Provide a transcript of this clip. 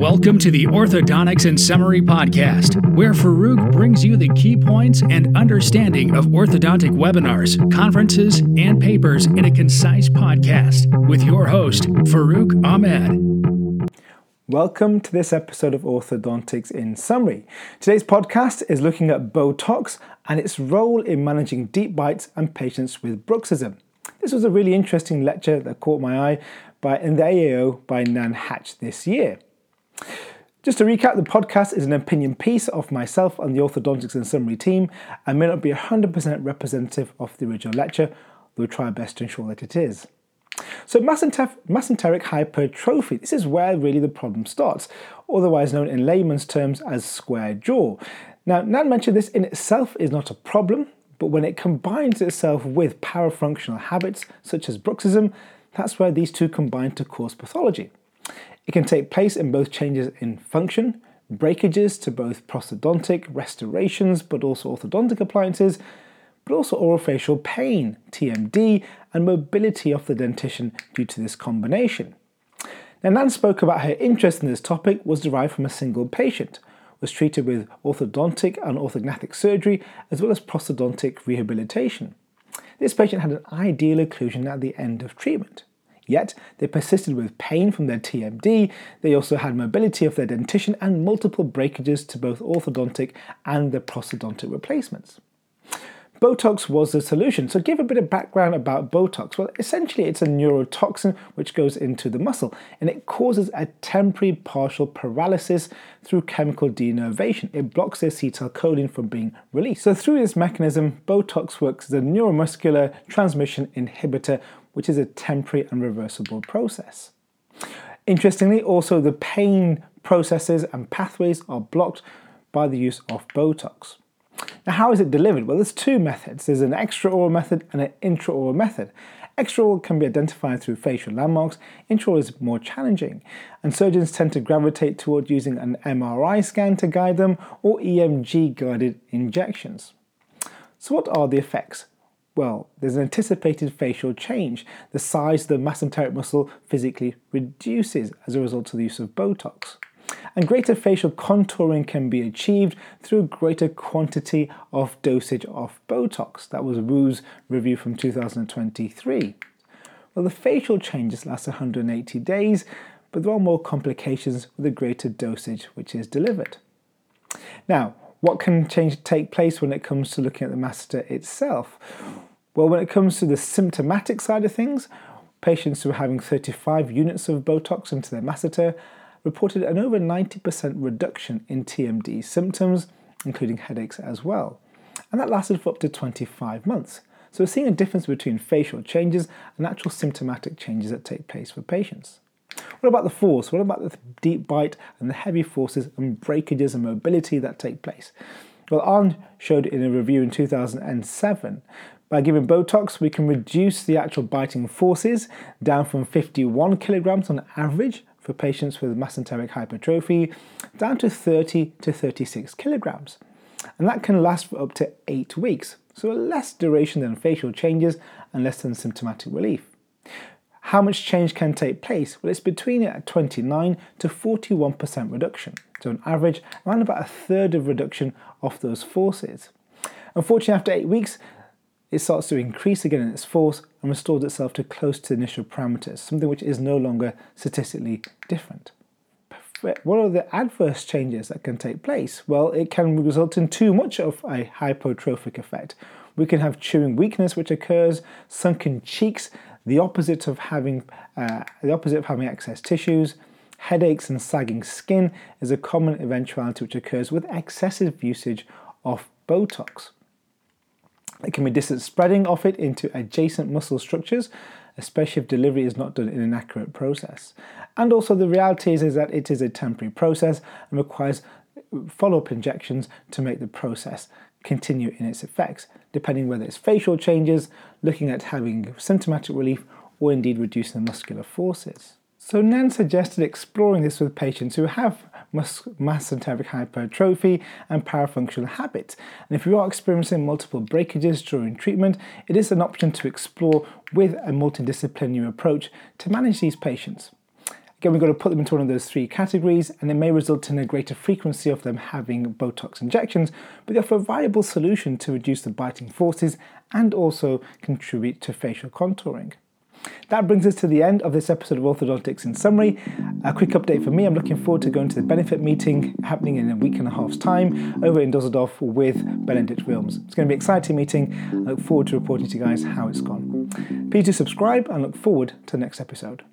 Welcome to the Orthodontics in Summary podcast, where Farouk brings you the key points and understanding of orthodontic webinars, conferences, and papers in a concise podcast with your host, Farouk Ahmed. Welcome to this episode of Orthodontics in Summary. Today's podcast is looking at Botox and its role in managing deep bites and patients with bruxism. This was a really interesting lecture that caught my eye by, in the AAO by Nan Hatch this year. Just to recap, the podcast is an opinion piece of myself and the Orthodontics and Summary team and may not be 100% representative of the original lecture, though we'll try our best to ensure that it is. So masseteric hypertrophy, this is where really the problem starts, otherwise known in layman's terms as square jaw. Now, Nan mentioned this in itself is not a problem, but when it combines itself with parafunctional habits such as bruxism, that's where these two combine to cause pathology. It can take place in both changes in function, breakages to both prosthodontic restorations, but also orthodontic appliances, but also orofacial pain, TMD, and mobility of the dentition due to this combination. Now, Nan spoke about her interest in this topic was derived from a single patient, was treated with orthodontic and orthognathic surgery as well as prosthodontic rehabilitation. This patient had an ideal occlusion at the end of treatment. Yet, they persisted with pain from their TMD, they also had mobility of their dentition and multiple breakages to both orthodontic and the prosthodontic replacements. Botox was the solution. So, give a bit of background about Botox. Well, essentially, it's a neurotoxin which goes into the muscle and it causes a temporary partial paralysis through chemical denervation. It blocks the acetylcholine from being released. So, through this mechanism, Botox works as a neuromuscular transmission inhibitor, which is a temporary and reversible process. Interestingly, also the pain processes and pathways are blocked by the use of Botox. Now, how is it delivered? Well, there's two methods. There's an extraoral method and an intraoral method. Extraoral can be identified through facial landmarks. Intraoral is more challenging, and surgeons tend to gravitate toward using an MRI scan to guide them or EMG guided injections. So, what are the effects? Well, there's an anticipated facial change. The size of the masseteric muscle physically reduces as a result of the use of Botox. And greater facial contouring can be achieved through greater quantity of dosage of Botox. That was Wu's review from 2023. Well, the facial changes last 180 days, but there are more complications with a greater dosage which is delivered. Now, what can change take place when it comes to looking at the masseter itself? Well, when it comes to the symptomatic side of things, patients who are having 35 units of Botox into their masseter reported an over 90% reduction in TMD symptoms, including headaches as well. And that lasted for up to 25 months. So we're seeing a difference between facial changes and actual symptomatic changes that take place for patients. What about the force? What about the deep bite and the heavy forces and breakages and mobility that take place? Well, Ahn showed in a review in 2007 by giving Botox, we can reduce the actual biting forces down from 51 kilograms on average for patients with masseteric hypertrophy down to 30 to 36 kilograms. And that can last for up to eight weeks, so a less duration than facial changes and less than symptomatic relief. How much change can take place? Well, it's between a 29 to 41% reduction. So, on average, around about a third of reduction of those forces. Unfortunately, after eight weeks, it starts to increase again in its force and restores itself to close to initial parameters, something which is no longer statistically different. What are the adverse changes that can take place? Well, it can result in too much of a hypotrophic effect. We can have chewing weakness, which occurs, sunken cheeks, the opposite of having uh, the opposite of having excess tissues. Headaches and sagging skin is a common eventuality which occurs with excessive usage of Botox. It can be distant spreading of it into adjacent muscle structures, especially if delivery is not done in an accurate process. And also, the reality is, is that it is a temporary process and requires follow up injections to make the process continue in its effects, depending whether it's facial changes, looking at having symptomatic relief, or indeed reducing the muscular forces. So Nan suggested exploring this with patients who have masseteric hypertrophy and parafunctional habits. And if you are experiencing multiple breakages during treatment, it is an option to explore with a multidisciplinary approach to manage these patients. Again, we've got to put them into one of those three categories, and it may result in a greater frequency of them having Botox injections, but they offer a viable solution to reduce the biting forces and also contribute to facial contouring. That brings us to the end of this episode of Orthodontics in Summary. A quick update for me I'm looking forward to going to the benefit meeting happening in a week and a half's time over in Dusseldorf with Benedict Wilmes. It's going to be an exciting meeting. I look forward to reporting to you guys how it's gone. Please do subscribe and look forward to the next episode.